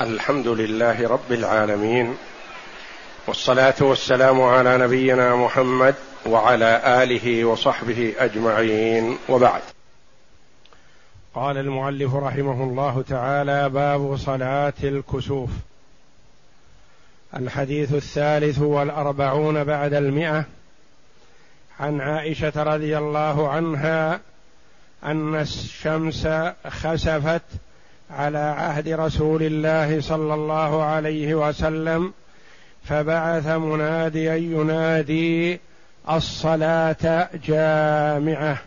الحمد لله رب العالمين والصلاة والسلام على نبينا محمد وعلى آله وصحبه أجمعين. وبعد. قال المؤلف رحمه الله تعالى باب صلاة الكسوف. الحديث الثالث والأربعون بعد المئة. عن عائشة رضي الله عنها أن الشمس خسفت على عهد رسول الله صلى الله عليه وسلم فبعث مناديا ينادي الصلاة جامعة.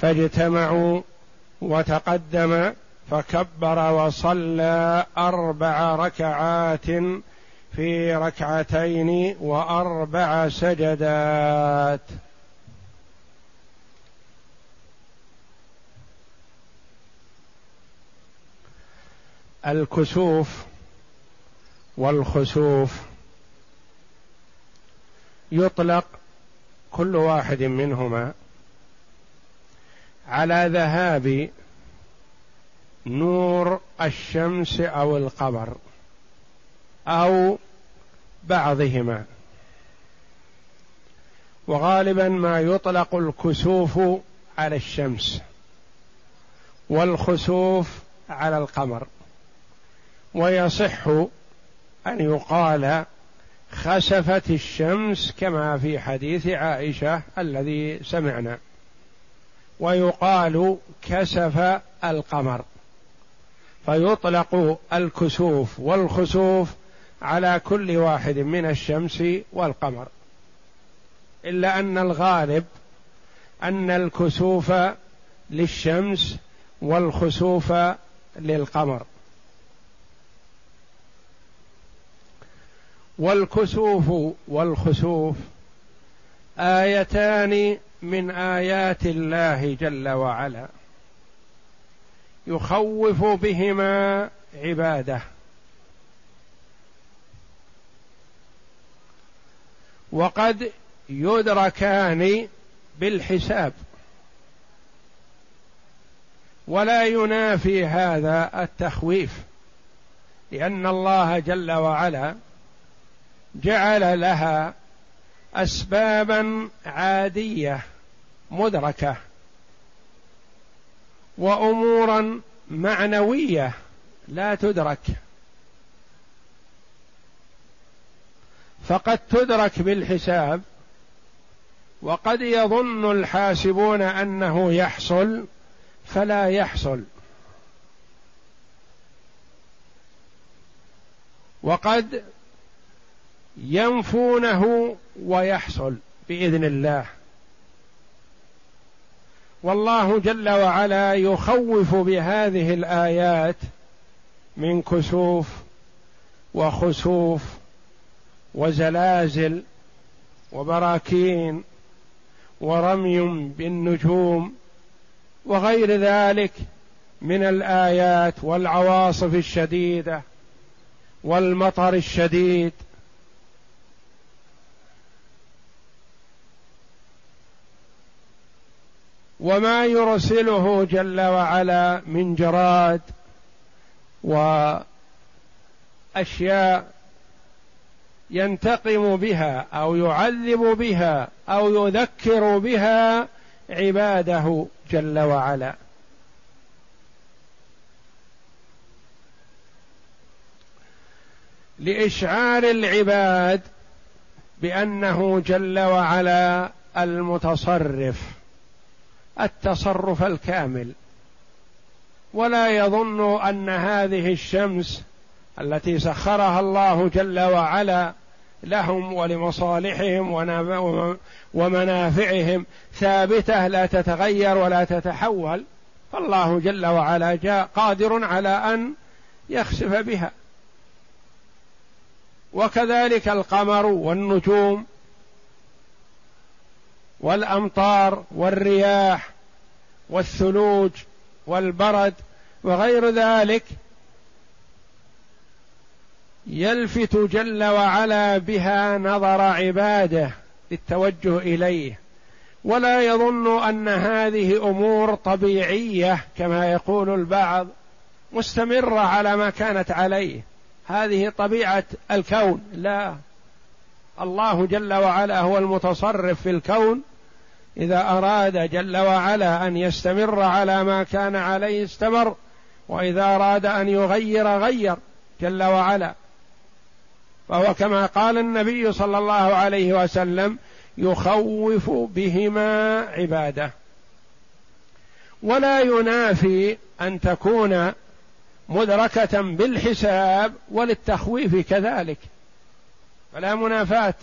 فاجتمعوا وتقدم فكبر وصلى أربع ركعات في ركعتين وأربع سجدات. الكسوف والخسوف يطلق كل واحد منهما على ذهاب نور الشمس أو القمر أو بعضهما. وغالبا ما يطلق الكسوف على الشمس والخسوف على القمر. ويصح أن يقال خسفت الشمس كما في حديث عائشة الذي سمعنا. ويقال كسف القمر. فيطلق الكسوف والخسوف على كل واحد من الشمس والقمر. إلا أن الغالب أن الكسوف للشمس والخسوف للقمر. والكسوف والخسوف آيتان من آيات الله جل وعلا يخوف بهما عباده. وقد يدركان بالحساب. ولا ينافي هذا التخويف لأن الله جل وعلا جعل لها اسبابا عادية مدركة وامورا معنوية لا تدرك. فقد تدرك بالحساب وقد يظن الحاسبون أنه يحصل فلا يحصل. وقد ينفونه ويحصل بإذن الله. والله جل وعلا يخوف بهذه الآيات من كسوف وخسوف وزلازل وبراكين ورمي بالنجوم وغير ذلك من الآيات والعواصف الشديدة والمطر الشديد وما يرسله جل وعلا من جراد وأشياء ينتقم بها أو يعذب بها أو يذكر بها عباده جل وعلا. لإشعار العباد بأنه جل وعلا المتصرف. التصرف الكامل. ولا يظن أن هذه الشمس التي سخرها الله جل وعلا لهم ولمصالحهم ومنافعهم ثابتة لا تتغير ولا تتحول. فالله جل وعلا جاء قادر على أن يخسف بها. وكذلك القمر والنجوم والأمطار والرياح والثلوج والبرد وغير ذلك يلفت جل وعلا بها نظر عباده للتوجه إليه. ولا يظن أن هذه أمور طبيعية كما يقول البعض مستمرة على ما كانت عليه. هذه طبيعة الكون. لا. الله جل وعلا هو المتصرف في الكون إذا أراد جل وعلا أن يستمر على ما كان عليه استمر وإذا أراد أن يغير غير جل وعلا. فهو كما قال النبي صلى الله عليه وسلم يخوف بهما عباده. ولا ينافي أن تكون مدركة بالحساب وللتخويف كذلك. فلا منافاة.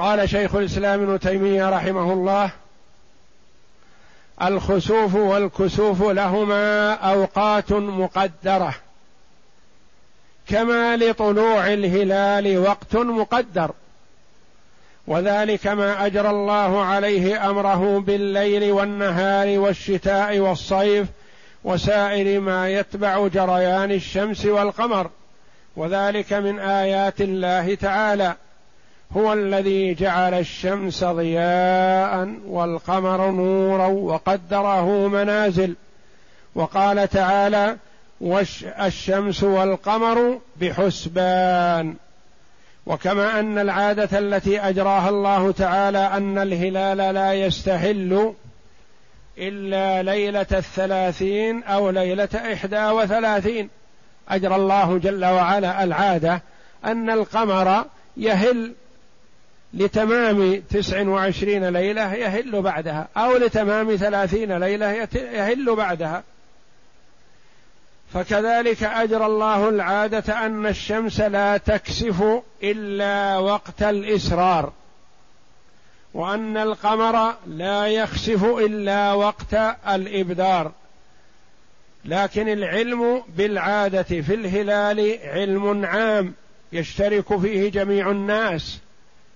قال شيخ الإسلام ابن تيمية رحمه الله الخسوف والكسوف لهما أوقات مقدرة كما لطلوع الهلال وقت مقدر وذلك ما أجرى الله عليه أمره بالليل والنهار والشتاء والصيف وسائر ما يتبع جريان الشمس والقمر وذلك من آيات الله تعالى. هو الذي جعل الشمس ضياء والقمر نورا وقدره منازل. وقال تعالى والشمس والقمر بحسبان وكما أن العادة التي أجراها الله تعالى أن الهلال لا يستهل إلا ليلة الثلاثين أو ليلة إحدى وثلاثين. أجرى الله جل وعلا العادة أن القمر يهل لتمام تسع وعشرين ليلة يهل بعدها أو لتمام ثلاثين ليلة يهل بعدها. فكذلك أجرى الله العادة أن الشمس لا تكسف إلا وقت الإسرار وأن القمر لا يخسف إلا وقت الإبدار. لكن العلم بالعادة في الهلال علم عام يشترك فيه جميع الناس.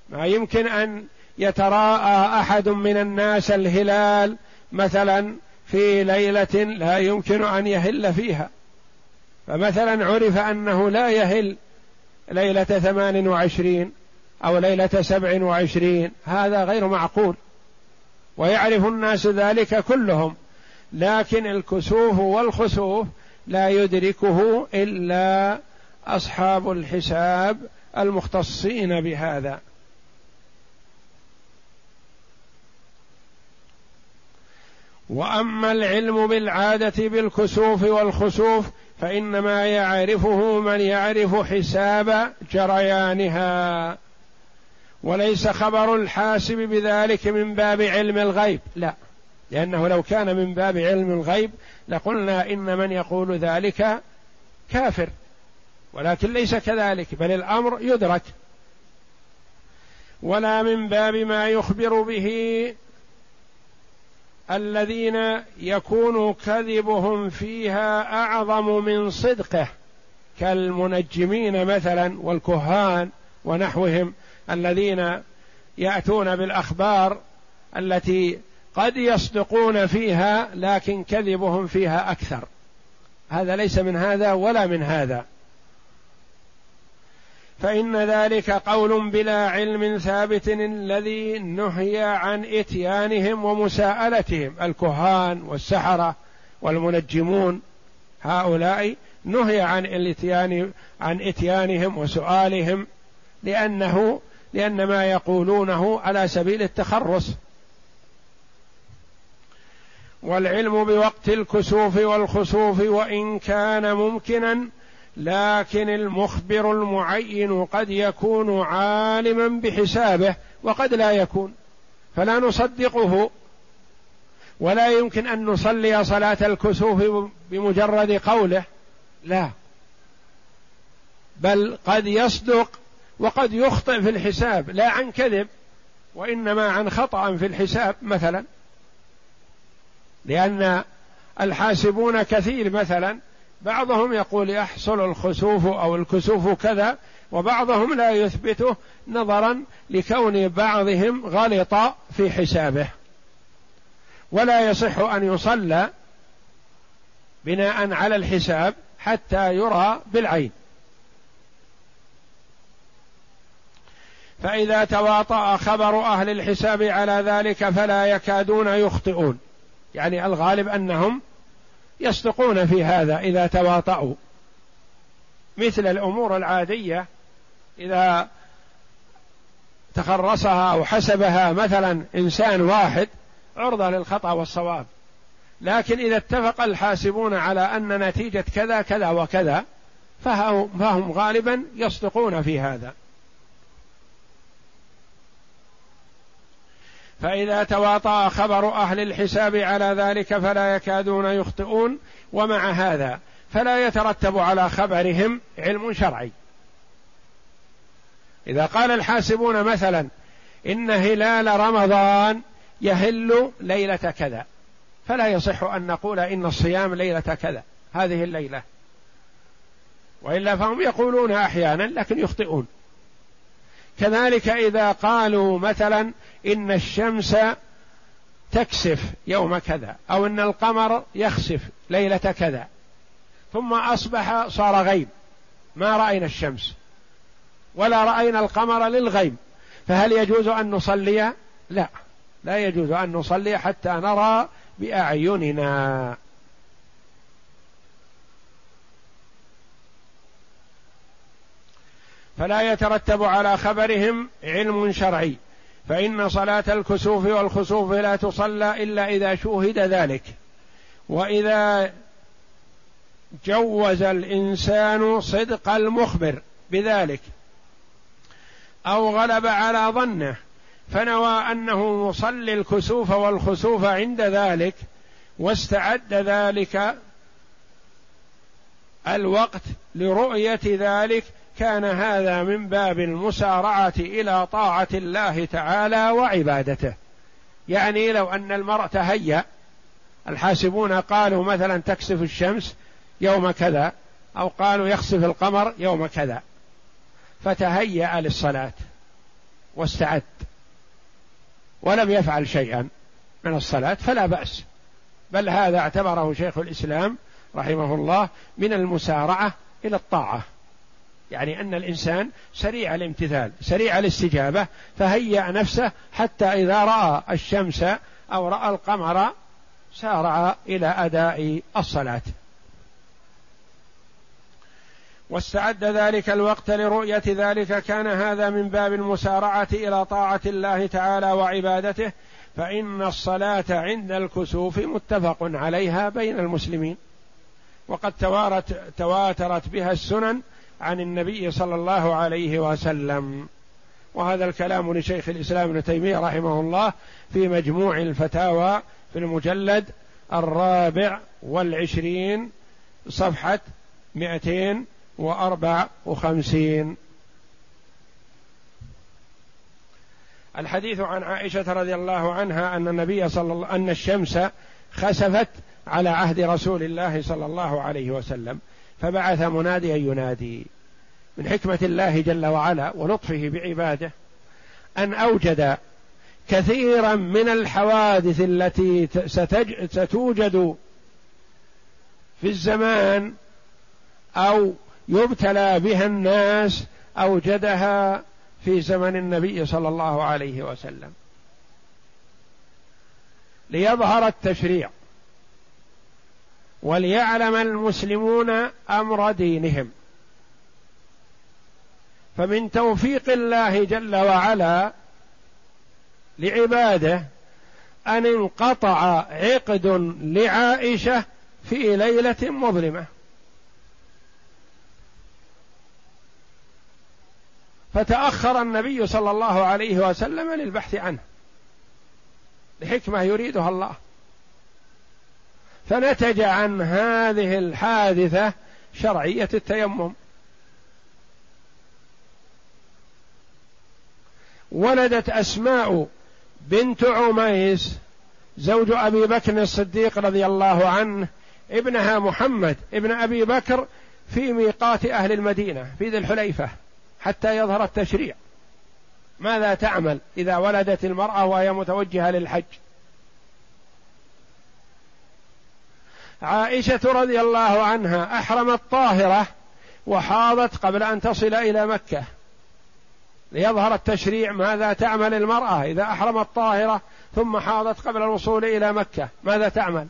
ما يمكن أن يتراءى أحد من الناس الهلال مثلا في ليلة لا يمكن أن يهل فيها. فمثلا عرف أنه لا يهل ليلة ثمان وعشرين أو ليلة سبع وعشرين هذا غير معقول. ويعرف الناس ذلك كلهم لكن الكسوف والخسوف لا يدركه إلا أصحاب الحساب المختصين بهذا. وأما العلم بالعادة بالكسوف والخسوف فإنما يعرفه من يعرف حساب جريانها. وليس خبر الحاسب بذلك من باب علم الغيب. لا. لأنه لو كان من باب علم الغيب لقلنا إن من يقول ذلك كافر. ولكن ليس كذلك بل الأمر يدرك. ولا من باب ما يخبر به الذين يكون كذبهم فيها أعظم من صدقه كالمنجمين مثلا والكهان ونحوهم الذين يأتون بالأخبار التي قد يصدقون فيها لكن كذبهم فيها أكثر. هذا ليس من هذا ولا من هذا. فإن ذلك قول بلا علم ثابت الذي نهي عن إتيانهم ومساءلتهم الكهان والسحرة والمنجمون. هؤلاء نهي عن الإتيان عن إتيانهم وسؤالهم لأنه لأن ما يقولونه على سبيل التخرص. والعلم بوقت الكسوف والخسوف وإن كان ممكنا لكن المخبر المعين قد يكون عالما بحسابه وقد لا يكون. فلا نصدقه. ولا يمكن أن نصلي صلاة الكسوف بمجرد قوله. لا. بل قد يصدق وقد يخطئ في الحساب لا عن كذب وإنما عن خطأ في الحساب مثلا. لأن الحاسبون كثير مثلا بعضهم يقول يحصل الخسوف أو الكسوف كذا وبعضهم لا يثبته نظرا لكون بعضهم غلط في حسابه. ولا يصح أن يصلى بناء على الحساب حتى يرى بالعين. فإذا تواطأ خبر أهل الحساب على ذلك فلا يكادون يخطئون. يعني الغالب أنهم يصدقون في هذا إذا تواطؤوا. مثل الأمور العادية إذا تخرصها أو حسبها مثلا إنسان واحد عرضة للخطأ والصواب. لكن إذا اتفق الحاسبون على أن نتيجة كذا كذا وكذا فهم غالبا يصدقون في هذا. فإذا تواطأ خبر أهل الحساب على ذلك فلا يكادون يخطئون ومع هذا فلا يترتب على خبرهم علم شرعي. إذا قال الحاسبون مثلا إن هلال رمضان يهل ليلة كذا فلا يصح أن نقول إن الصيام ليلة كذا هذه الليلة. وإلا فهم يقولون أحيانا لكن يخطئون. كذلك إذا قالوا مثلا إن الشمس تكسف يوم كذا أو إن القمر يخسف ليلة كذا ثم أصبح صار غيب ما رأينا الشمس ولا رأينا القمر للغيب فهل يجوز أن نصلي؟ لا لا يجوز أن نصلي حتى نرى بأعيننا فلا يترتب على خبرهم علم شرعي. فإن صلاة الكسوف والخسوف لا تصلى إلا إذا شوهد ذلك. وإذا جوز الإنسان صدق المخبر بذلك أو غلب على ظنه فنوى أنه يصلي الكسوف والخسوف عند ذلك واستعد ذلك الوقت لرؤية ذلك كان هذا من باب المسارعة إلى طاعة الله تعالى وعبادته. يعني لو أن المرء تهيأ الحاسبون قالوا مثلا تكسف الشمس يوم كذا أو قالوا يخسف القمر يوم كذا. فتهيأ للصلاة واستعد. ولم يفعل شيئا من الصلاة فلا بأس. بل هذا اعتبره شيخ الإسلام رحمه الله من المسارعة إلى الطاعة. يعني أن الإنسان سريع الامتثال سريع الاستجابة فهيأ نفسه حتى إذا رأى الشمس أو رأى القمر سارع إلى أداء الصلاة. واستعد ذلك الوقت لرؤية ذلك. كان هذا من باب المسارعة إلى طاعة الله تعالى وعبادته. فإن الصلاة عند الكسوف متفق عليها بين المسلمين. وقد توارت تواترت بها السنن عن النبي صلى الله عليه وسلم. وهذا الكلام لشيخ الإسلام ابن تيمية رحمه الله في مجموع الفتاوى في المجلد الرابع والعشرين صفحة 254 الحديث عن عائشة رضي الله عنها أن النبي صلى الله أن الشمس خسفت على عهد رسول الله صلى الله عليه وسلم فبعث مناديا ينادي. من حكمة الله جل وعلا ولطفه بعباده أن أوجد كثيرا من الحوادث التي ستوجد في الزمان أو يبتلى بها الناس أوجدها في زمن النبي صلى الله عليه وسلم. ليظهر التشريع وليعلم المسلمون أمر دينهم. فمن توفيق الله جل وعلا لعباده أن انقطع عقد لعائشة في ليلة مظلمة. فتأخر النبي صلى الله عليه وسلم للبحث عنه لحكمة يريدها الله. فنتج عن هذه الحادثة شرعية التيمم. ولدت أسماء بنت عميس زوج أبي بكر الصديق رضي الله عنه ابنها محمد ابن أبي بكر في ميقات أهل المدينة في ذي الحليفة حتى يظهر التشريع. ماذا تعمل إذا ولدت المرأة وهي متوجهة للحج؟ عائشة رضي الله عنها أحرمت طاهرة وحاضت قبل أن تصل إلى مكة. ليظهر التشريع ماذا تعمل المرأة إذا أحرمت طاهرة ثم حاضت قبل الوصول إلى مكة. ماذا تعمل؟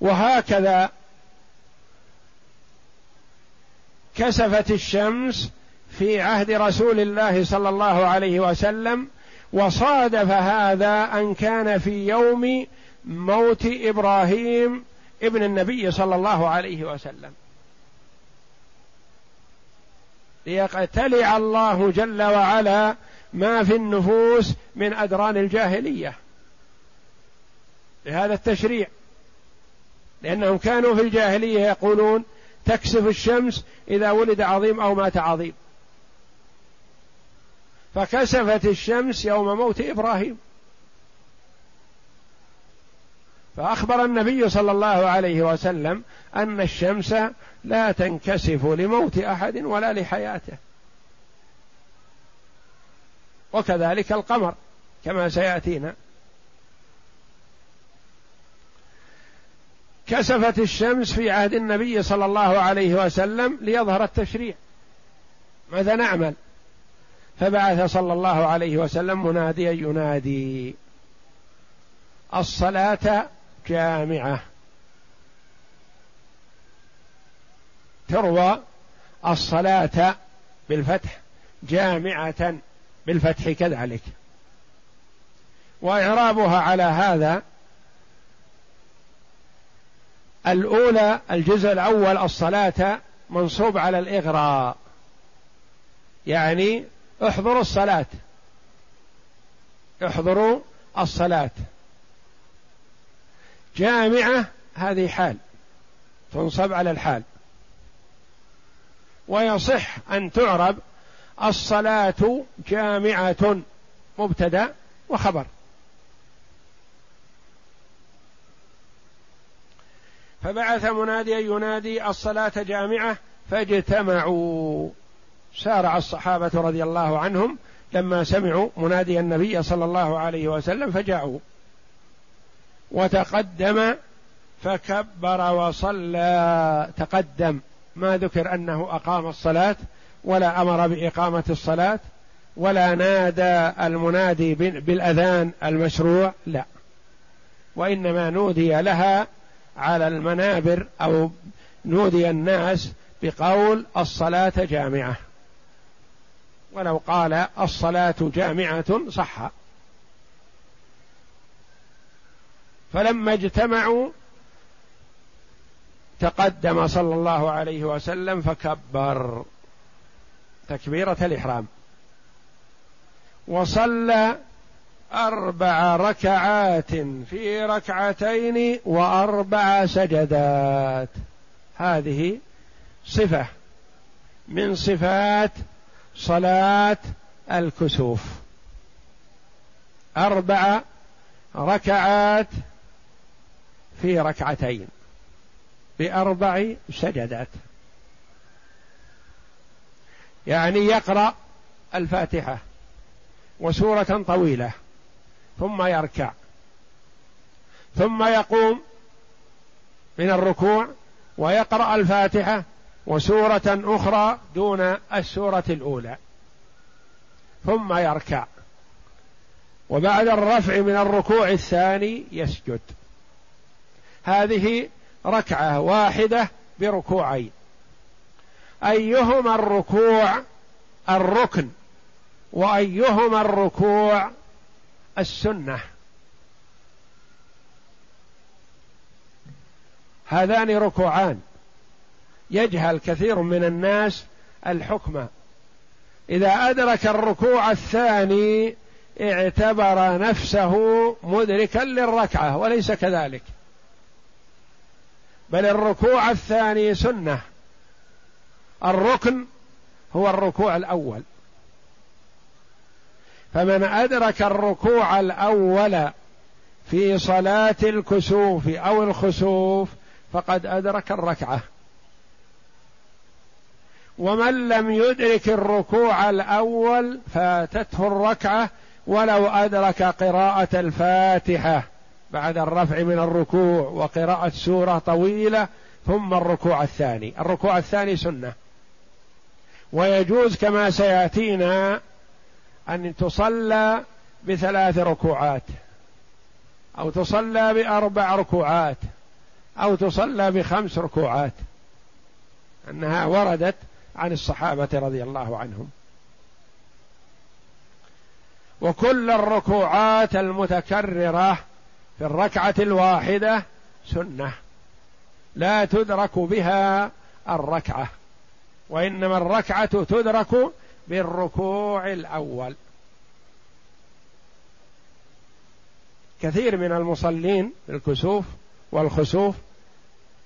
وهكذا كسفت الشمس في عهد رسول الله صلى الله عليه وسلم وصادف هذا أن كان في يوم موت إبراهيم ابن النبي صلى الله عليه وسلم. ليقتلع الله جل وعلا ما في النفوس من أدران الجاهلية. لهذا التشريع. لأنهم كانوا في الجاهلية يقولون تكسف الشمس إذا ولد عظيم أو مات عظيم. فكسفت الشمس يوم موت إبراهيم. فأخبر النبي صلى الله عليه وسلم أن الشمس لا تنكسف لموت أحد ولا لحياته. وكذلك القمر كما سيأتينا. كسفت الشمس في عهد النبي صلى الله عليه وسلم ليظهر التشريع. ماذا نعمل؟ فبعث صلى الله عليه وسلم مناديا ينادي الصلاة جامعه تروى الصلاة بالفتح جامعة بالفتح كذلك. وإعرابها على هذا الأولى الجزء الأول الصلاة منصوب على الإغراء. يعني احضروا الصلاة. احضروا الصلاة. جامعة هذه حال. تنصب على الحال. ويصح أن تعرب الصلاة جامعة مبتدأ وخبر. فبعث مناديا ينادي الصلاة جامعة فاجتمعوا. سارع الصحابة رضي الله عنهم لما سمعوا منادي النبي صلى الله عليه وسلم فجاءوا. وتقدم فكبر وصلى. تقدم. ما ذكر أنه أقام الصلاة ولا أمر بإقامة الصلاة ولا نادى المنادي بالأذان المشروع لا. وإنما نودي لها على المنابر أو نودي الناس بقول الصلاة جامعة. ولو قال الصلاة جامعة صح. فلما اجتمعوا تقدم صلى الله عليه وسلم فكبر تكبيرة الإحرام وصلى أربع ركعات في ركعتين وأربع سجدات. هذه صفة من صفات صلاة الكسوف. أربع ركعات في ركعتين بأربع سجدات. يعني يقرأ الفاتحة وسورة طويلة ثم يركع ثم يقوم من الركوع ويقرأ الفاتحة وسورة أخرى دون السورة الأولى ثم يركع. وبعد الرفع من الركوع الثاني يسجد. هذه ركعة واحدة بركوعين. أيهما الركوع؟ الركن. وأيهما الركوع؟ السنة. هذان ركوعان. يجهل كثير من الناس الحكم. إذا أدرك الركوع الثاني اعتبر نفسه مدركا للركعة وليس كذلك. بل الركوع الثاني سنة. الركن هو الركوع الأول. فمن أدرك الركوع الأول في صلاة الكسوف أو الخسوف فقد أدرك الركعة. ومن لم يدرك الركوع الأول فاتته الركعة ولو أدرك قراءة الفاتحة. بعد الرفع من الركوع وقراءة سورة طويلة ثم الركوع الثاني. الركوع الثاني سنة. ويجوز كما سيأتينا أن تصلى بثلاث ركوعات أو تصلى بأربع ركوعات أو تصلى بخمس ركوعات. أنها وردت عن الصحابة رضي الله عنهم. وكل الركوعات المتكررة في الركعة الواحدة سنة. لا تدرك بها الركعة وإنما الركعة تدرك بالركوع الأول. كثير من المصلين بالكسوف والخسوف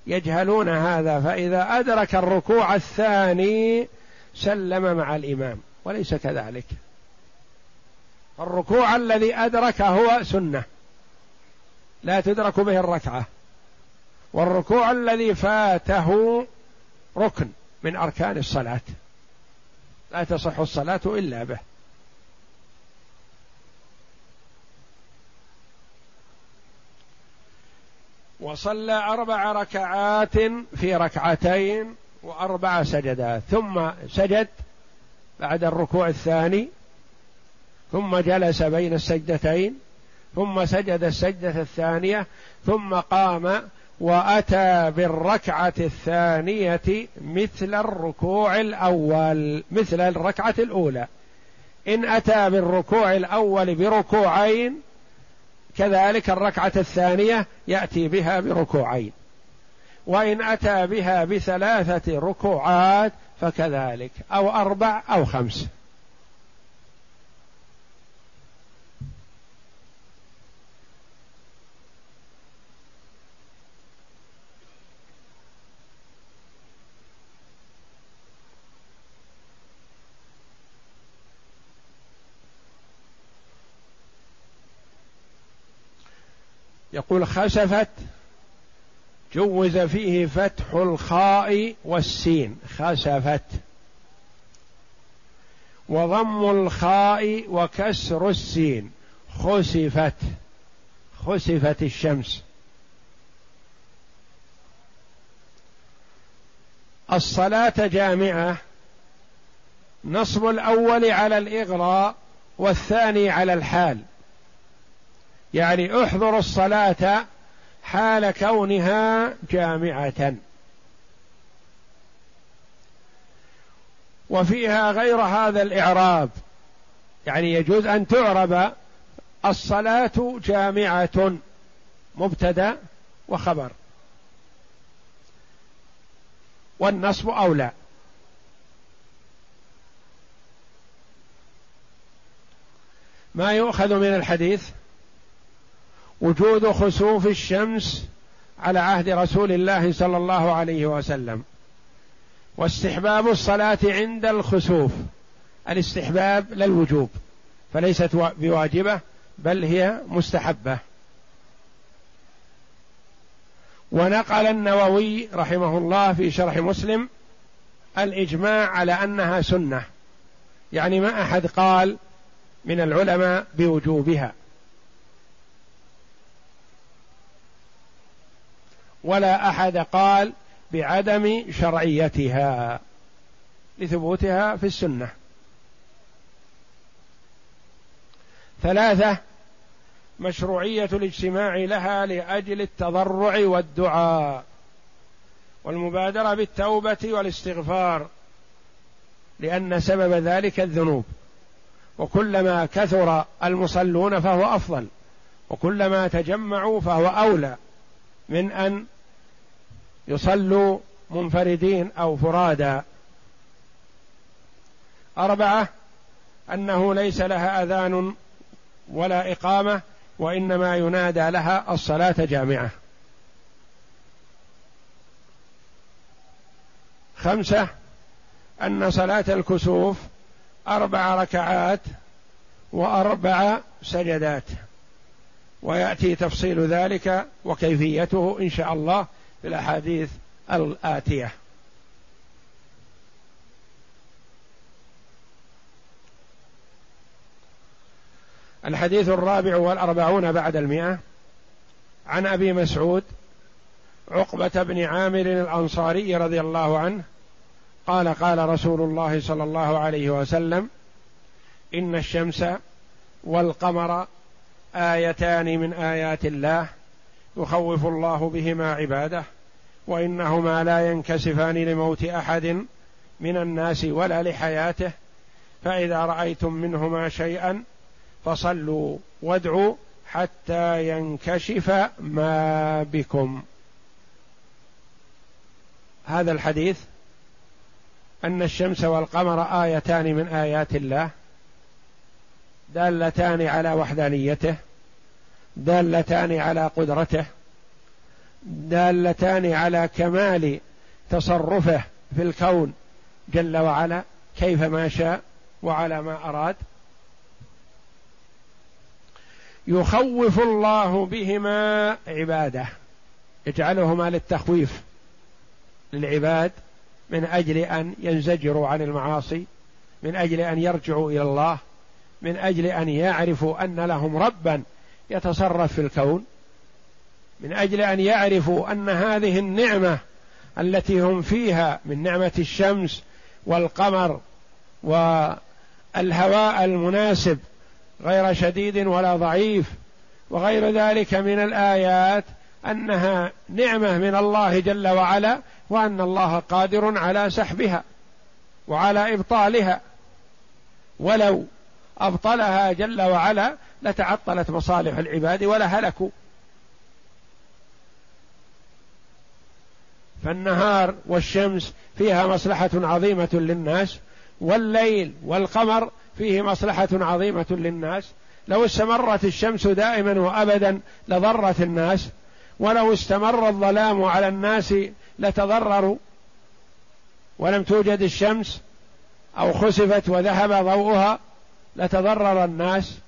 يجهلون هذا فإذا أدرك الركوع الثاني سلم مع الإمام وليس كذلك. الركوع الذي أدرك هو سنة. لا تدرك به الركعة. والركوع الذي فاته ركن من أركان الصلاة. لا تصح الصلاة إلا به. وصلى أربع ركعات في ركعتين وأربع سجدات ثم سجد بعد الركوع الثاني. ثم جلس بين السجدتين. ثم سجد السجدة الثانية ثم قام وأتى بالركعة الثانية مثل الركوع الأول مثل الركعة الأولى. إن أتى بالركوع الأول بركوعين كذلك الركعة الثانية يأتي بها بركوعين. وإن أتى بها بثلاثة ركوعات فكذلك أو أربع أو خمس. يقول خسفت جوز فيه فتح الخاء والسين خسفت. وضم الخاء وكسر السين خسفت خسفت الشمس. الصلاة جامعة نصب الأول على الإغراء والثاني على الحال. يعني احضر الصلاة حال كونها جامعة. وفيها غير هذا الإعراب. يعني يجوز أن تعرب الصلاة جامعة. مبتدأ وخبر. والنصب أولى. ما يؤخذ من الحديث؟ وجود خسوف الشمس على عهد رسول الله صلى الله عليه وسلم. واستحباب الصلاة عند الخسوف الاستحباب للوجوب فليست بواجبة بل هي مستحبة. ونقل النووي رحمه الله في شرح مسلم الإجماع على أنها سنة يعني ما أحد قال من العلماء بوجوبها. ولا أحد قال بعدم شرعيتها لثبوتها في السنة. ثلاثة مشروعية الاجتماع لها لأجل التضرع والدعاء والمبادرة بالتوبة والاستغفار لأن سبب ذلك الذنوب. وكلما كثر المصلون فهو أفضل وكلما تجمعوا فهو أولى. من أن يصلوا منفردين أو فرادا. أربعة أنه ليس لها أذان ولا إقامة وإنما ينادى لها الصلاة جامعة. خمسة أن صلاة الكسوف أربع ركعات وأربع سجدات. ويأتي تفصيل ذلك وكيفيته إن شاء الله في الأحاديث الآتية. الحديث الرابع والأربعون بعد المئة. عن أبي مسعود عقبة بن عامر الأنصاري رضي الله عنه قال قال رسول الله صلى الله عليه وسلم إن الشمس والقمر آيتان من آيات الله يخوف الله بهما عباده وإنهما لا ينكسفان لموت أحد من الناس ولا لحياته فإذا رأيتم منهما شيئا فصلوا وادعوا حتى ينكشف ما بكم. هذا الحديث أن الشمس والقمر آيتان من آيات الله دالتان على وحدانيته دالتان على قدرته دالتان على كمال تصرفه في الكون جل وعلا كيف ما شاء وعلى ما أراد. يخوف الله بهما عباده يجعلهما للتخويف للعباد من أجل أن ينزجروا عن المعاصي من أجل أن يرجعوا إلى الله. من أجل أن يعرفوا أن لهم ربا يتصرف في الكون. من أجل أن يعرفوا أن هذه النعمة التي هم فيها من نعمة الشمس والقمر والهواء المناسب غير شديد ولا ضعيف وغير ذلك من الآيات أنها نعمة من الله جل وعلا وأن الله قادر على سحبها وعلى إبطالها. ولو أبطلها جل وعلا لتعطلت مصالح العباد ولا هلكوا. فالنهار والشمس فيها مصلحة عظيمة للناس والليل والقمر فيه مصلحة عظيمة للناس. لو استمرت الشمس دائما وأبدا لضرت الناس ولو استمر الظلام على الناس لتضرروا. ولم توجد الشمس أو خسفت وذهب ضوءها لتضرر الناس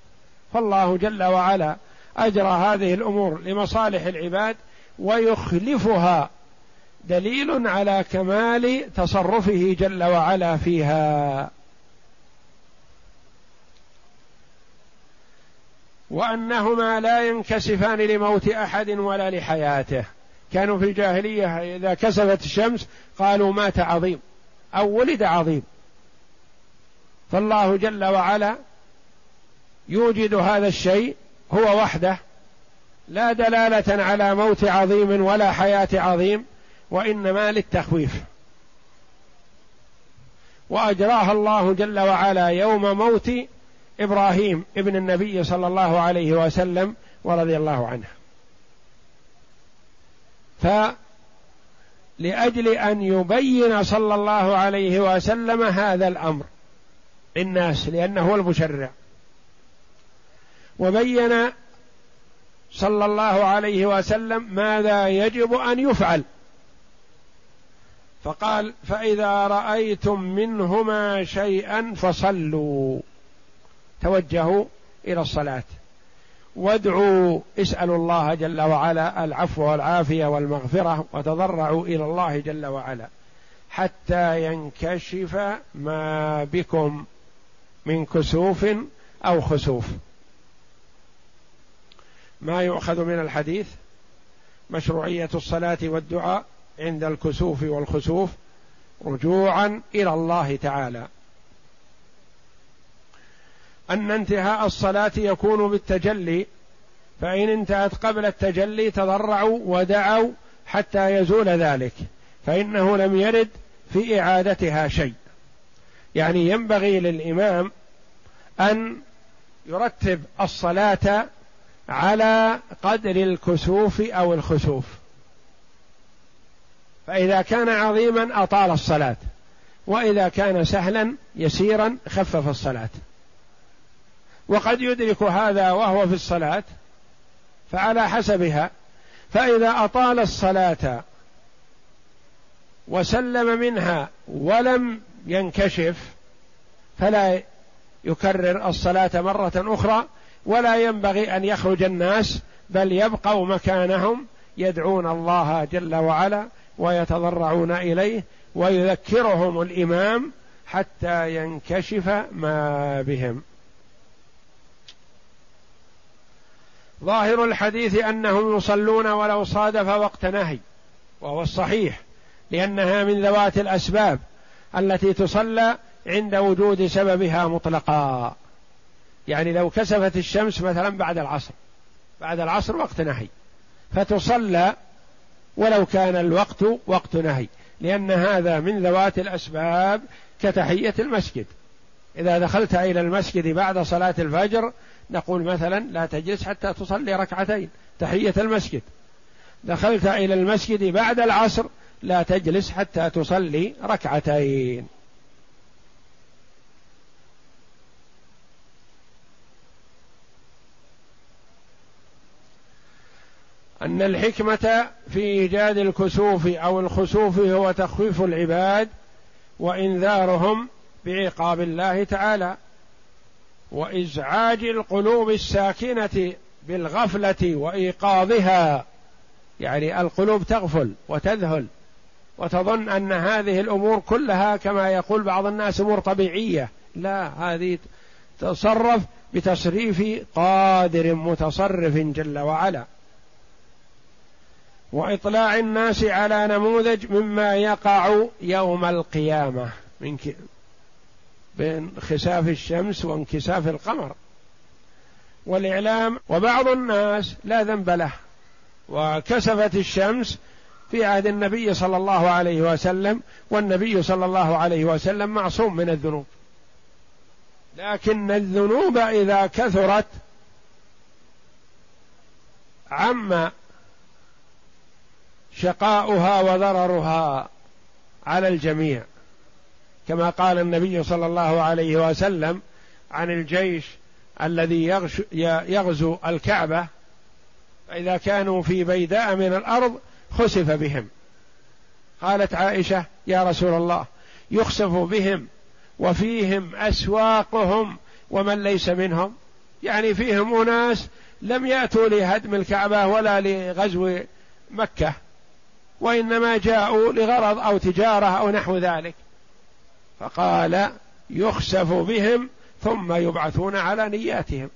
فالله جل وعلا أجرى هذه الأمور لمصالح العباد ويخلفها دليل على كمال تصرفه جل وعلا فيها. وأنهما لا ينكسفان لموت أحد ولا لحياته. كانوا في الجاهلية إذا كسفت الشمس قالوا مات عظيم أو ولد عظيم. فالله جل وعلا يوجد هذا الشيء هو وحده لا دلالة على موت عظيم ولا حياة عظيم وإنما للتخويف. واجراها الله جل وعلا يوم موت إبراهيم ابن النبي صلى الله عليه وسلم ورضي الله عنه. فلأجل أن يبين صلى الله عليه وسلم هذا الأمر للناس لأنه هو المشرع. وبين صلى الله عليه وسلم ماذا يجب أن يفعل. فقال فإذا رأيتم منهما شيئا فصلوا. توجهوا إلى الصلاة. وادعوا اسألوا الله جل وعلا العفو والعافية والمغفرة وتضرعوا إلى الله جل وعلا حتى ينكشف ما بكم. من كسوف أو خسوف. ما يؤخذ من الحديث مشروعية الصلاة والدعاء عند الكسوف والخسوف رجوعا إلى الله تعالى. أن انتهاء الصلاة يكون بالتجلي فإن انتهت قبل التجلي تضرعوا ودعوا حتى يزول ذلك فإنه لم يرد في إعادتها شيء. يعني ينبغي للإمام أن يرتب الصلاة على قدر الكسوف أو الخسوف. فإذا كان عظيما أطال الصلاة وإذا كان سهلا يسيرا خفف الصلاة. وقد يدرك هذا وهو في الصلاة فعلى حسبها. فإذا أطال الصلاة وسلم منها ولم ينكشف فلا يكرر الصلاة مرة أخرى ولا ينبغي أن يخرج الناس بل يبقوا مكانهم يدعون الله جل وعلا ويتضرعون إليه ويذكرهم الإمام حتى ينكشف ما بهم. ظاهر الحديث أنهم يصلون ولو صادف وقت نهي وهو الصحيح لأنها من ذوات الأسباب التي تصلى عند وجود سببها مطلقا. يعني لو كسفت الشمس مثلا بعد العصر بعد العصر وقت نهي. فتصلى ولو كان الوقت وقت نهي لأن هذا من ذوات الأسباب كتحية المسجد. إذا دخلت إلى المسجد بعد صلاة الفجر نقول مثلا لا تجلس حتى تصلي ركعتين تحية المسجد. دخلت إلى المسجد بعد العصر لا تجلس حتى تصلي ركعتين. أن الحكمة في إيجاد الكسوف أو الخسوف هو تخويف العباد وإنذارهم بعقاب الله تعالى وإزعاج القلوب الساكنة بالغفلة وإيقاظها. يعني القلوب تغفل وتذهل. وتظن أن هذه الأمور كلها كما يقول بعض الناس أمور طبيعية. لا هذه تصرف بتصريف قادر متصرف جل وعلا. وإطلاع الناس على نموذج مما يقع يوم القيامة من بانخساف الشمس وانكساف القمر. والإعلام وبعض الناس لا ذنب له وكسفت الشمس في عهد النبي صلى الله عليه وسلم والنبي صلى الله عليه وسلم معصوم من الذنوب. لكن الذنوب إذا كثرت عم شقاؤها وضررها على الجميع. كما قال النبي صلى الله عليه وسلم عن الجيش الذي يغزو الكعبة فإذا كانوا في بيداء من الأرض خسف بهم. قالت عائشة يا رسول الله يخسف بهم وفيهم أسواقهم ومن ليس منهم. يعني فيهم أناس لم يأتوا لهدم الكعبة ولا لغزو مكة وإنما جاءوا لغرض أو تجارة أو نحو ذلك. فقال يخسف بهم ثم يبعثون على نياتهم.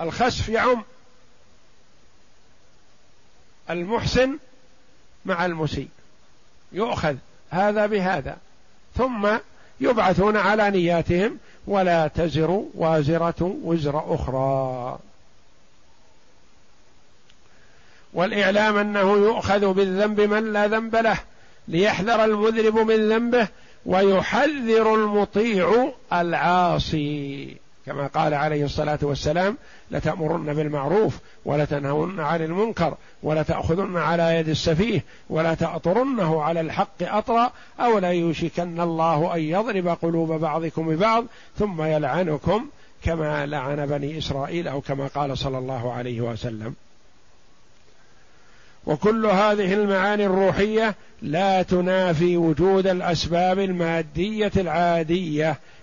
الخسف يعم المحسن مع المسيء. يؤخذ هذا بهذا. ثم يبعثون على نياتهم ولا تزر وازرة وزر أخرى. والإعلام أنه يؤخذ بالذنب من لا ذنب له ليحذر المذنب من ذنبه ويحذر المطيع العاصي. كما قال عليه الصلاة والسلام لتأمرن بالمعروف ولتنهون عن المنكر ولتأخذن على يد السفيه ولا تاطرنه على الحق أطرا أو لا يوشكن الله أن يضرب قلوب بعضكم ببعض ثم يلعنكم كما لعن بني إسرائيل أو كما قال صلى الله عليه وسلم. وكل هذه المعاني الروحية لا تنافي وجود الأسباب المادية العادية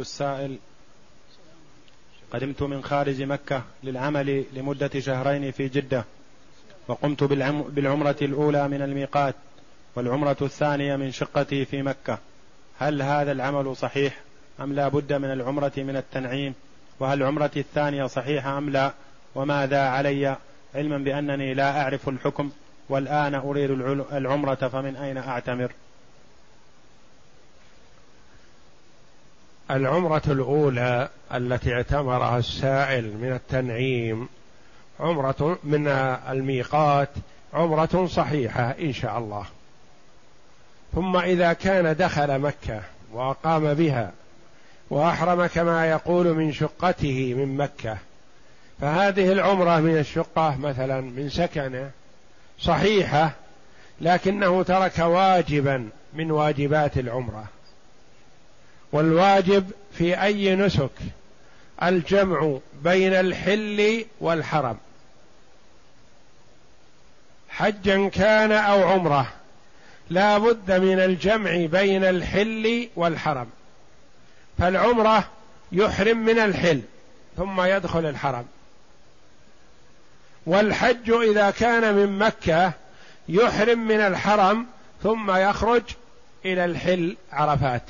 السائل قدمت من خارج مكة للعمل لمدة شهرين في جدة وقمت بالعمرة الأولى من الميقات والعمرة الثانية من شقتي في مكة. هل هذا العمل صحيح أم لا بد من العمرة من التنعيم؟ وهل عمرتي الثانية صحيحة أم لا؟ وماذا علي؟ علما بأنني لا أعرف الحكم والآن أريد العمرة فمن أين أعتمر؟ العمرة الأولى التي اعتمرها السائل من التنعيم عمرة من الميقات عمرة صحيحة إن شاء الله. ثم إذا كان دخل مكة وأقام بها وأحرم كما يقول من شقته من مكة فهذه العمرة من الشقة مثلا من سكنة صحيحة لكنه ترك واجبا من واجبات العمرة. والواجب في أي نسك الجمع بين الحل والحرم. حجا كان أو عمرة لا بد من الجمع بين الحل والحرم. فالعمرة يحرم من الحل ثم يدخل الحرم. والحج إذا كان من مكة يحرم من الحرم ثم يخرج إلى الحل عرفات.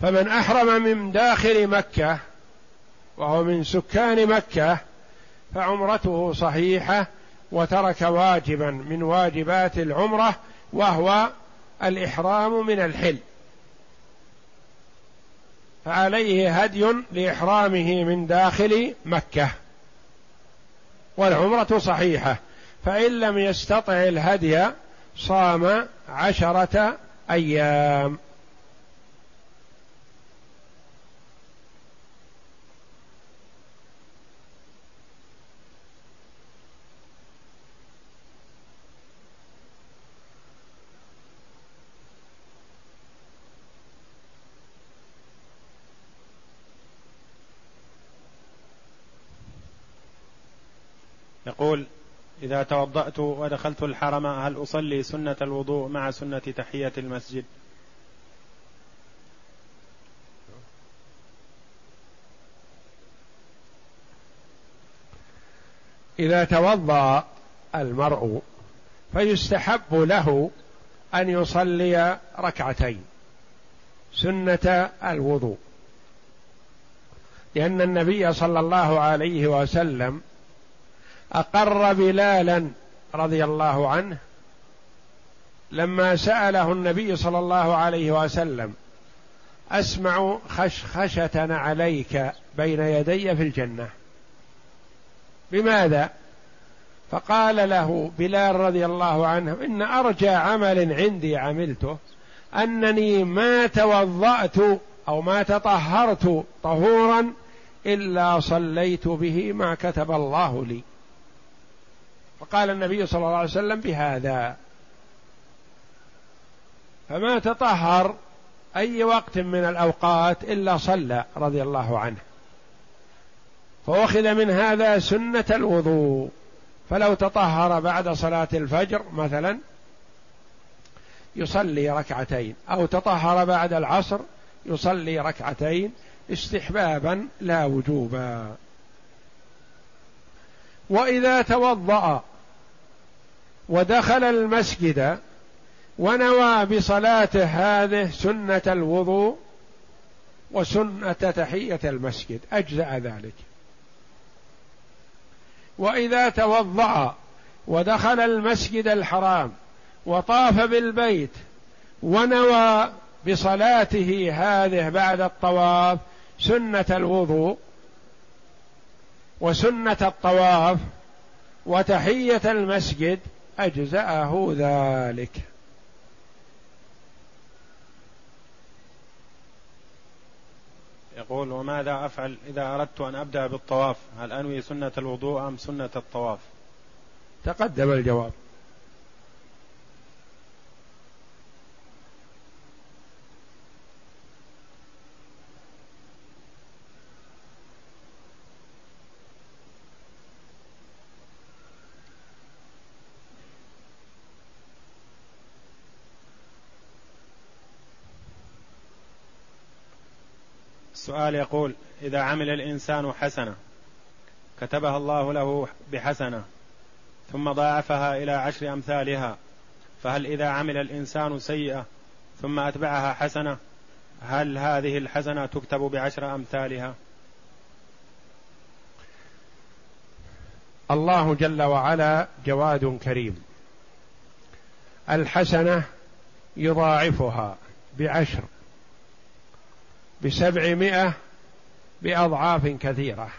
فمن أحرم من داخل مكة وهو من سكان مكة فعمرته صحيحة وترك واجبا من واجبات العمرة وهو الإحرام من الحل. فعليه هدي لإحرامه من داخل مكة. والعمرة صحيحة. فإن لم يستطع الهدي صام عشرة أيام. يقول إذا توضأت ودخلت الحرم هل أصلي سنة الوضوء مع سنة تحية المسجد؟ إذا توضأ المرء فيستحب له أن يصلي ركعتين سنة الوضوء لأن النبي صلى الله عليه وسلم أقر بلالا رضي الله عنه لما سأله النبي صلى الله عليه وسلم أسمع خشخشة عليك بين يدي في الجنة. بماذا؟ فقال له بلال رضي الله عنه إن أرجى عمل عندي عملته أنني ما توضأت أو ما تطهرت طهورا إلا صليت به ما كتب الله لي. فقال النبي صلى الله عليه وسلم بهذا. فما تطهر أي وقت من الأوقات إلا صلى رضي الله عنه. فأخذ من هذا سنة الوضوء. فلو تطهر بعد صلاة الفجر مثلا يصلي ركعتين أو تطهر بعد العصر يصلي ركعتين استحبابا لا وجوبا. وإذا توضأ ودخل المسجد ونوى بصلاته هذه سنة الوضوء وسنة تحية المسجد. أجزأ ذلك. وإذا توضأ ودخل المسجد الحرام وطاف بالبيت ونوى بصلاته هذه بعد الطواف سنة الوضوء وسنة الطواف وتحية المسجد أجزأه ذلك. يقول وماذا أفعل إذا أردت أن أبدأ بالطواف؟ هل أنوي سنة الوضوء أم سنة الطواف؟ تقدم الجواب. السؤال يقول إذا عمل الإنسان حسنة كتبها الله له بحسنة ثم ضاعفها إلى عشر أمثالها فهل إذا عمل الإنسان سيئة ثم أتبعها حسنة هل هذه الحسنة تكتب بعشر أمثالها؟ الله جل وعلا جواد كريم. الحسنة يضاعفها بعشر. بسبعمائة بأضعاف كثيرة.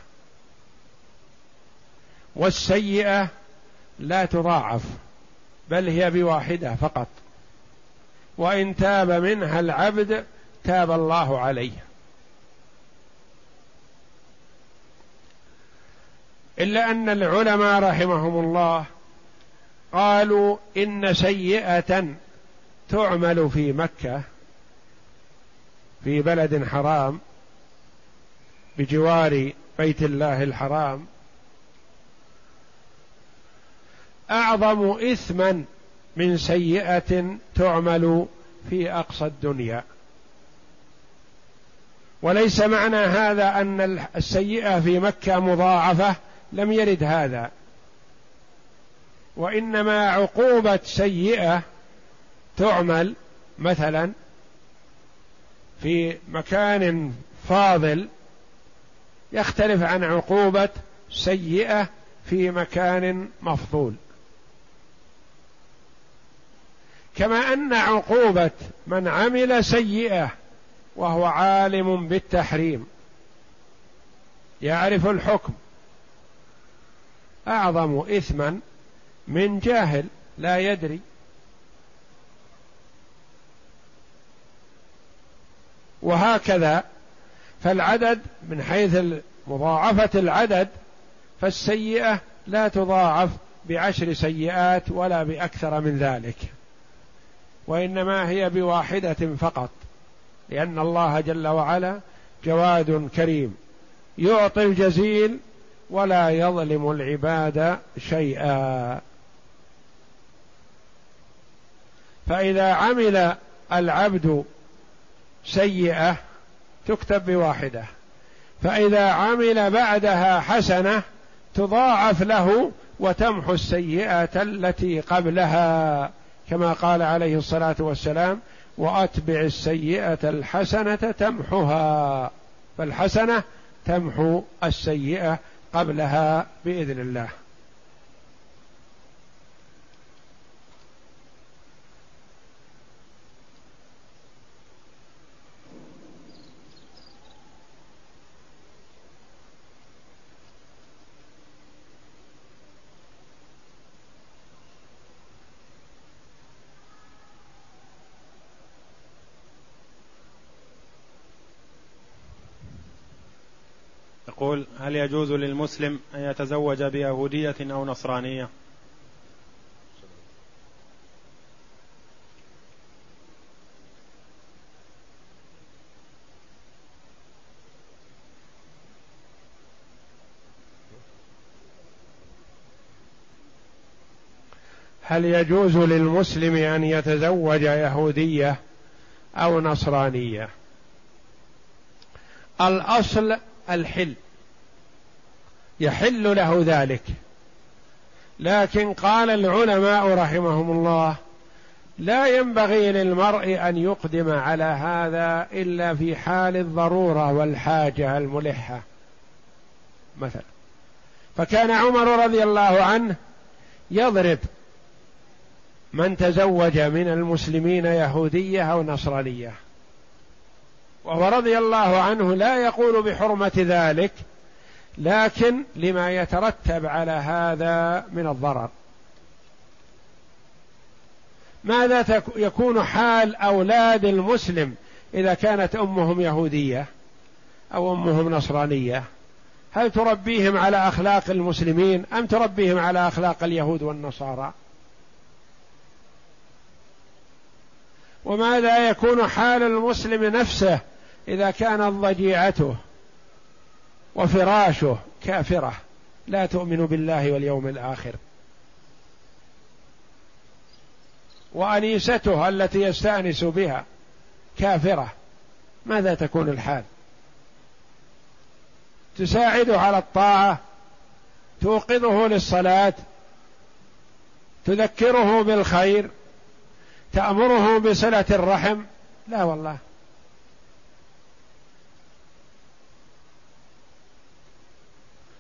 والسيئة لا تضاعف بل هي بواحدة فقط. وإن تاب منها العبد تاب الله عليه. إلا أن العلماء رحمهم الله قالوا إن سيئة تعمل في مكة. في بلد حرام بجوار بيت الله الحرام أعظم اثما من سيئة تعمل في أقصى الدنيا. وليس معنى هذا أن السيئة في مكة مضاعفة لم يرد هذا. وإنما عقوبة سيئة تعمل مثلا في مكان فاضل يختلف عن عقوبة سيئة في مكان مفضول. كما أن عقوبة من عمل سيئة وهو عالم بالتحريم يعرف الحكم أعظم إثما من جاهل لا يدري وهكذا فالعدد من حيث مضاعفة العدد فالسيئة لا تضاعف بعشر سيئات ولا بأكثر من ذلك. وإنما هي بواحدة فقط لأن الله جل وعلا جواد كريم. يعطي الجزيل ولا يظلم العباد شيئا. فإذا عمل العبد سيئة تكتب بواحدة. فإذا عمل بعدها حسنة تضاعف له وتمحو السيئة التي قبلها كما قال عليه الصلاة والسلام وأتبع السيئة الحسنة تمحها فالحسنة تمحو السيئة قبلها بإذن الله. يقول هل يجوز للمسلم أن يتزوج بيهودية أو نصرانية؟ هل يجوز للمسلم أن يتزوج يهودية أو نصرانية؟ الأصل الحل. يحل له ذلك. لكن قال العلماء رحمهم الله لا ينبغي للمرء أن يقدم على هذا إلا في حال الضرورة والحاجة الملحة. مثلا فكان عمر رضي الله عنه يضرب من تزوج من المسلمين يهودية أو نصرانية. وهو رضي الله عنه لا يقول بحرمة ذلك لكن لما يترتب على هذا من الضرر. ماذا يكون حال أولاد المسلم إذا كانت أمهم يهودية أو أمهم نصرانية؟ هل تربيهم على أخلاق المسلمين أم تربيهم على أخلاق اليهود والنصارى؟ وماذا يكون حال المسلم نفسه إذا كانت ضجيعته؟ وفراشه كافرة. لا تؤمن بالله واليوم الآخر. وانيسته التي يستأنس بها كافرة. ماذا تكون الحال؟ تساعده على الطاعة توقظه للصلاة تذكره بالخير تأمره بصلة الرحم. لا والله.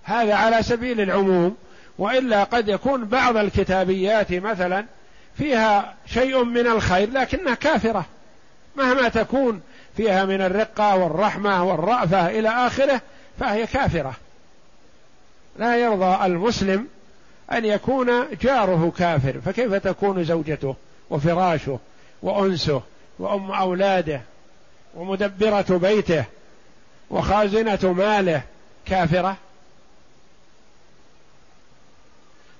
هذا على سبيل العموم وإلا قد يكون بعض الكتابيات مثلا فيها شيء من الخير لكنها كافرة. مهما تكون فيها من الرقة والرحمة والرأفة إلى آخره فهي كافرة. لا يرضى المسلم أن يكون جاره كافر فكيف تكون زوجته وفراشه وأنسه وأم أولاده ومدبرة بيته وخازنة ماله كافرة؟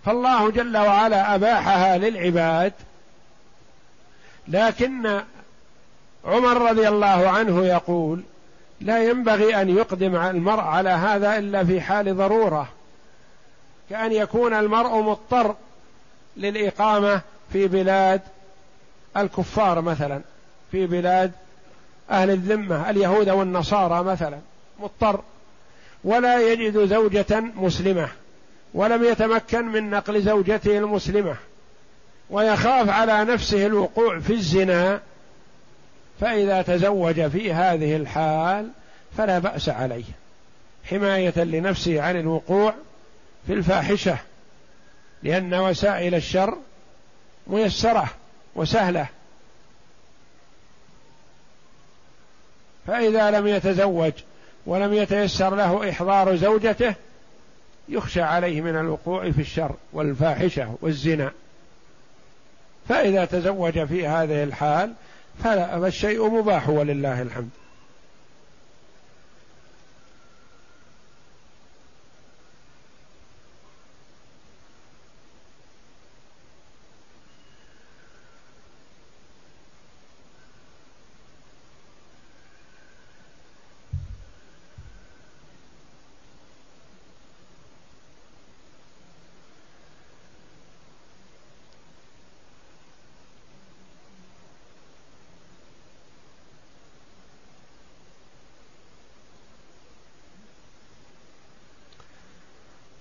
فالله جل وعلا أباحها للعباد. لكن عمر رضي الله عنه يقول لا ينبغي أن يقدم المرء على هذا إلا في حال ضرورة. كأن يكون المرء مضطر للإقامة في بلاد الكفار مثلا في بلاد أهل الذمة اليهود والنصارى مثلا مضطر. ولا يجد زوجة مسلمة. ولم يتمكن من نقل زوجته المسلمة ويخاف على نفسه الوقوع في الزنا فإذا تزوج في هذه الحال فلا بأس عليه. حماية لنفسه عن الوقوع في الفاحشة لأن وسائل الشر ميسرة وسهلة. فإذا لم يتزوج ولم يتيسر له إحضار زوجته يخشى عليه من الوقوع في الشر والفاحشة والزنا. فإذا تزوج في هذه الحال فالشيء مباح ولله الحمد.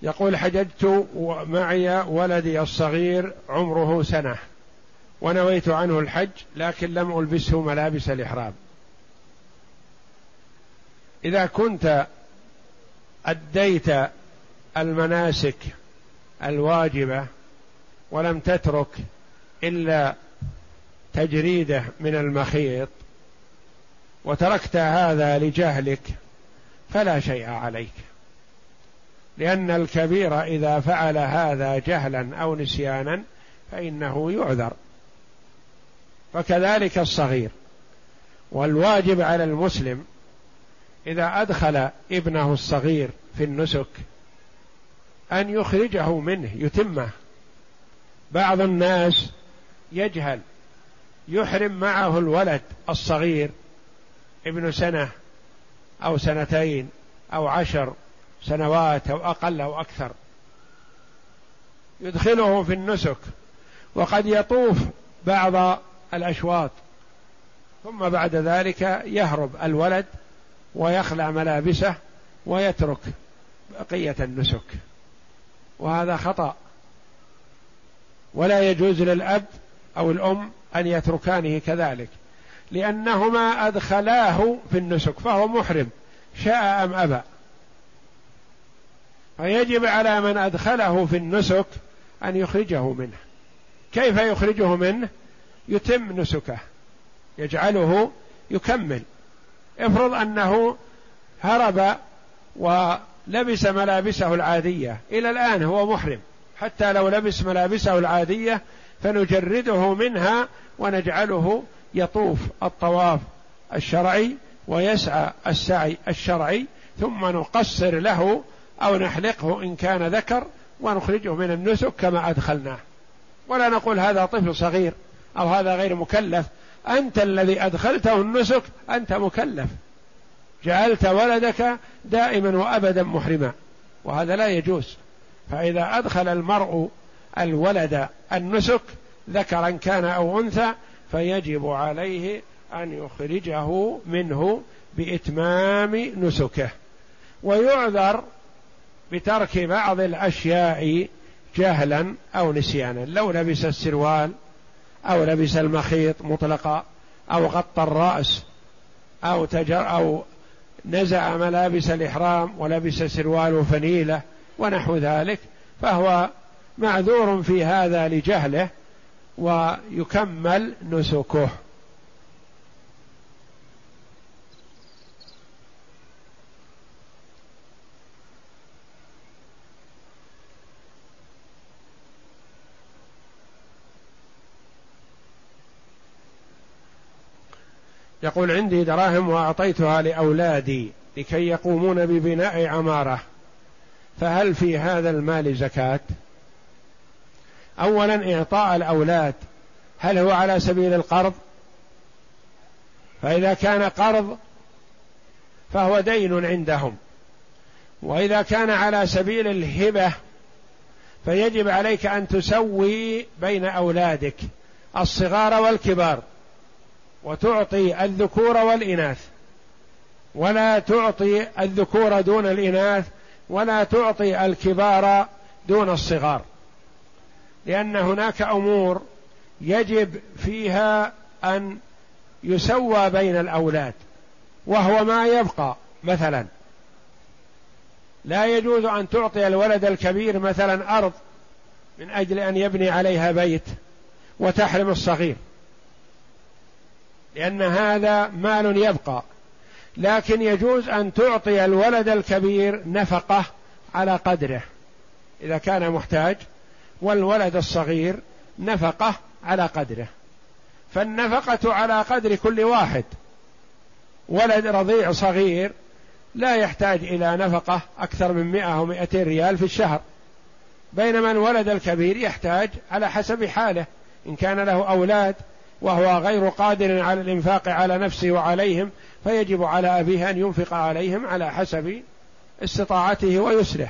يقول حججت ومعي ولدي الصغير عمره سنة ونويت عنه الحج لكن لم ألبسه ملابس الإحرام. إذا كنت أديت المناسك الواجبة ولم تترك إلا تجريدة من المخيط وتركت هذا لجهلك فلا شيء عليك. لأن الكبير إذا فعل هذا جهلا أو نسيانا فإنه يعذر. فكذلك الصغير. والواجب على المسلم إذا أدخل ابنه الصغير في النسك أن يخرجه منه يتمه. بعض الناس يجهل يحرم معه الولد الصغير ابن سنة أو سنتين أو عشر سنوات أو أقل أو أكثر. يدخله في النسك وقد يطوف بعض الأشواط. ثم بعد ذلك يهرب الولد ويخلع ملابسه ويترك بقية النسك. وهذا خطأ. ولا يجوز للأب أو الأم أن يتركانه كذلك لأنهما أدخلاه في النسك فهو محرم شاء أم أبى. فيجب على من أدخله في النسك أن يخرجه منه. كيف يخرجه منه؟ يتم نسكه يجعله يكمل. افرض أنه هرب ولبس ملابسه العادية إلى الآن هو محرم. حتى لو لبس ملابسه العادية فنجرده منها ونجعله يطوف الطواف الشرعي ويسعى السعي الشرعي ثم نقصر له أو نحلقه إن كان ذكر ونخرجه من النسك كما أدخلناه. ولا نقول هذا طفل صغير أو هذا غير مكلف. أنت الذي أدخلته النسك أنت مكلف. جعلت ولدك دائما وأبدا محرما. وهذا لا يجوز. فإذا أدخل المرء الولد النسك ذكرا كان أو أنثى فيجب عليه أن يخرجه منه بإتمام نسكه. ويعذر بترك بعض الأشياء جهلا أو نسيانا. لو لبس السروال أو لبس المخيط مطلقا أو غطى الرأس أو تجر أو نزع ملابس الإحرام ولبس سروال وفنيله ونحو ذلك فهو معذور في هذا لجهله ويكمل نسكه. يقول عندي دراهم وأعطيتها لأولادي لكي يقومون ببناء عمارة. فهل في هذا المال زكاة؟ اولا إعطاء الأولاد. هل هو على سبيل القرض؟ فإذا كان قرض فهو دين عندهم. وإذا كان على سبيل الهبة فيجب عليك أن تسوي بين أولادك الصغار والكبار. وتعطي الذكور والإناث. ولا تعطي الذكور دون الإناث ولا تعطي الكبار دون الصغار. لأن هناك أمور يجب فيها أن يسوى بين الأولاد وهو ما يبقى مثلا. لا يجوز أن تعطي الولد الكبير مثلا أرض من أجل أن يبني عليها بيت وتحرم الصغير. لأن هذا مال يبقى. لكن يجوز أن تعطي الولد الكبير نفقة على قدره. إذا كان محتاج والولد الصغير نفقة على قدره. فالنفقة على قدر كل واحد. ولد رضيع صغير لا يحتاج إلى نفقة أكثر من مئة أو مئتين ريال في الشهر. بينما الولد الكبير يحتاج على حسب حاله. إن كان له أولاد وهو غير قادر على الإنفاق على نفسه وعليهم فيجب على أبيه أن ينفق عليهم على حسب استطاعته ويسره.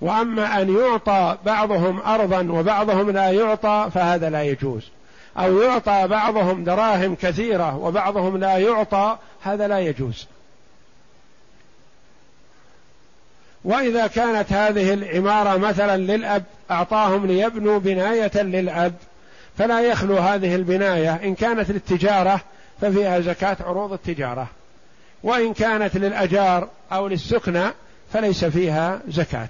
وأما أن يعطى بعضهم ارضا وبعضهم لا يعطى فهذا لا يجوز. أو يعطى بعضهم دراهم كثيرة وبعضهم لا يعطى هذا لا يجوز. وإذا كانت هذه العمارة مثلا للأب أعطاهم ليبنوا بناية للأب. فلا يخلو هذه البناية. إن كانت للتجارة ففيها زكاة عروض التجارة. وإن كانت للأجار أو للسكنى فليس فيها زكاة.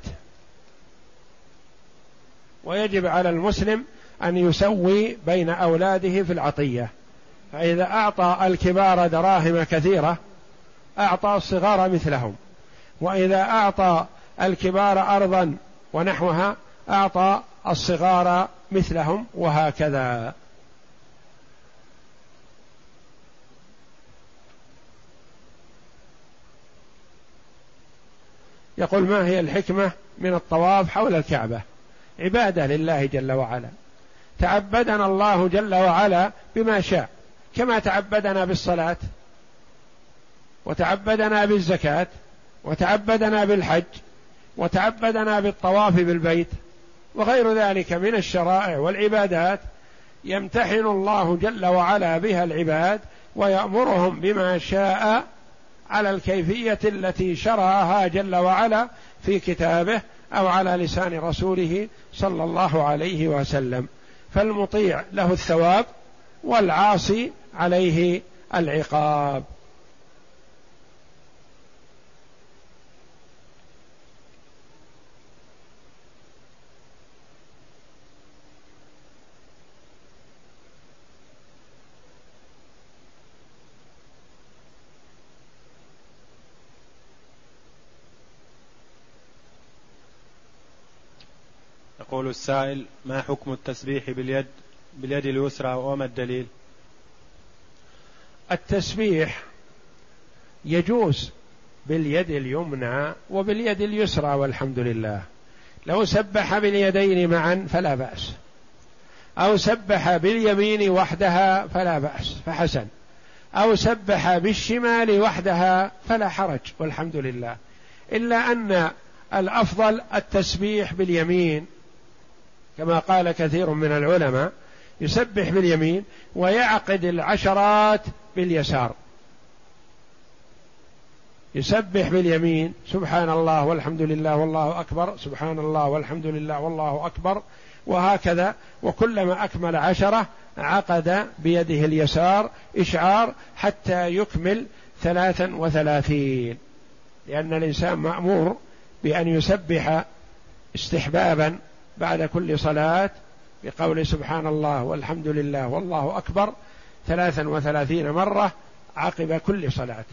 ويجب على المسلم أن يسوي بين أولاده في العطية. فإذا أعطى الكبار دراهم كثيرة أعطى الصغار مثلهم. وإذا أعطى الكبار أرضا ونحوها أعطى الصغار مثلهم وهكذا. يقول ما هي الحكمة من الطواف حول الكعبة؟ عبادة لله جل وعلا. تعبدنا الله جل وعلا بما شاء كما تعبدنا بالصلاة وتعبدنا بالزكاة وتعبدنا بالحج وتعبدنا بالطواف بالبيت. وغير ذلك من الشرائع والعبادات يمتحن الله جل وعلا بها العباد ويأمرهم بما شاء على الكيفية التي شرعها جل وعلا في كتابه أو على لسان رسوله صلى الله عليه وسلم. فالمطيع له الثواب والعاصي عليه العقاب. يقول السائل ما حكم التسبيح باليد باليد اليسرى وما الدليل؟ التسبيح يجوز باليد اليمنى وباليد اليسرى والحمد لله. لو سبح باليدين معا فلا بأس. أو سبح باليمين وحدها فلا بأس فحسن. أو سبح بالشمال وحدها فلا حرج والحمد لله. إلا أن الأفضل التسبيح باليمين كما قال كثير من العلماء يسبح باليمين ويعقد العشرات باليسار. يسبح باليمين سبحان الله والحمد لله والله أكبر سبحان الله والحمد لله والله أكبر وهكذا وكلما أكمل عشرة عقد بيده اليسار إشعار حتى يكمل ثلاثا وثلاثين. لأن الإنسان مأمور بأن يسبح استحبابا بعد كل صلاة بقول سبحان الله والحمد لله والله أكبر ثلاثا وثلاثين مرة عقب كل صلاة.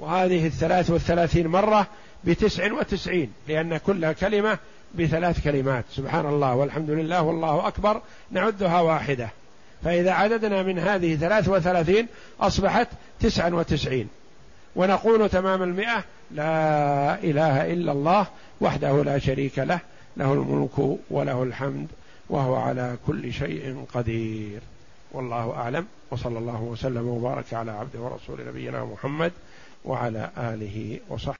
وهذه الثلاث والثلاثين مرة بتسع وتسعين لأن كل كلمة بثلاث كلمات. سبحان الله والحمد لله والله أكبر نعدها واحدة. فإذا عددنا من هذه ثلاث وثلاثين أصبحت تسعا وتسعين. ونقول تمام المئة لا إله إلا الله وحده لا شريك له له الملك وله الحمد وهو على كل شيء قدير. والله أعلم. وصلى الله وسلم وبارك على عبده ورسول نبينا محمد وعلى آله وصحبه.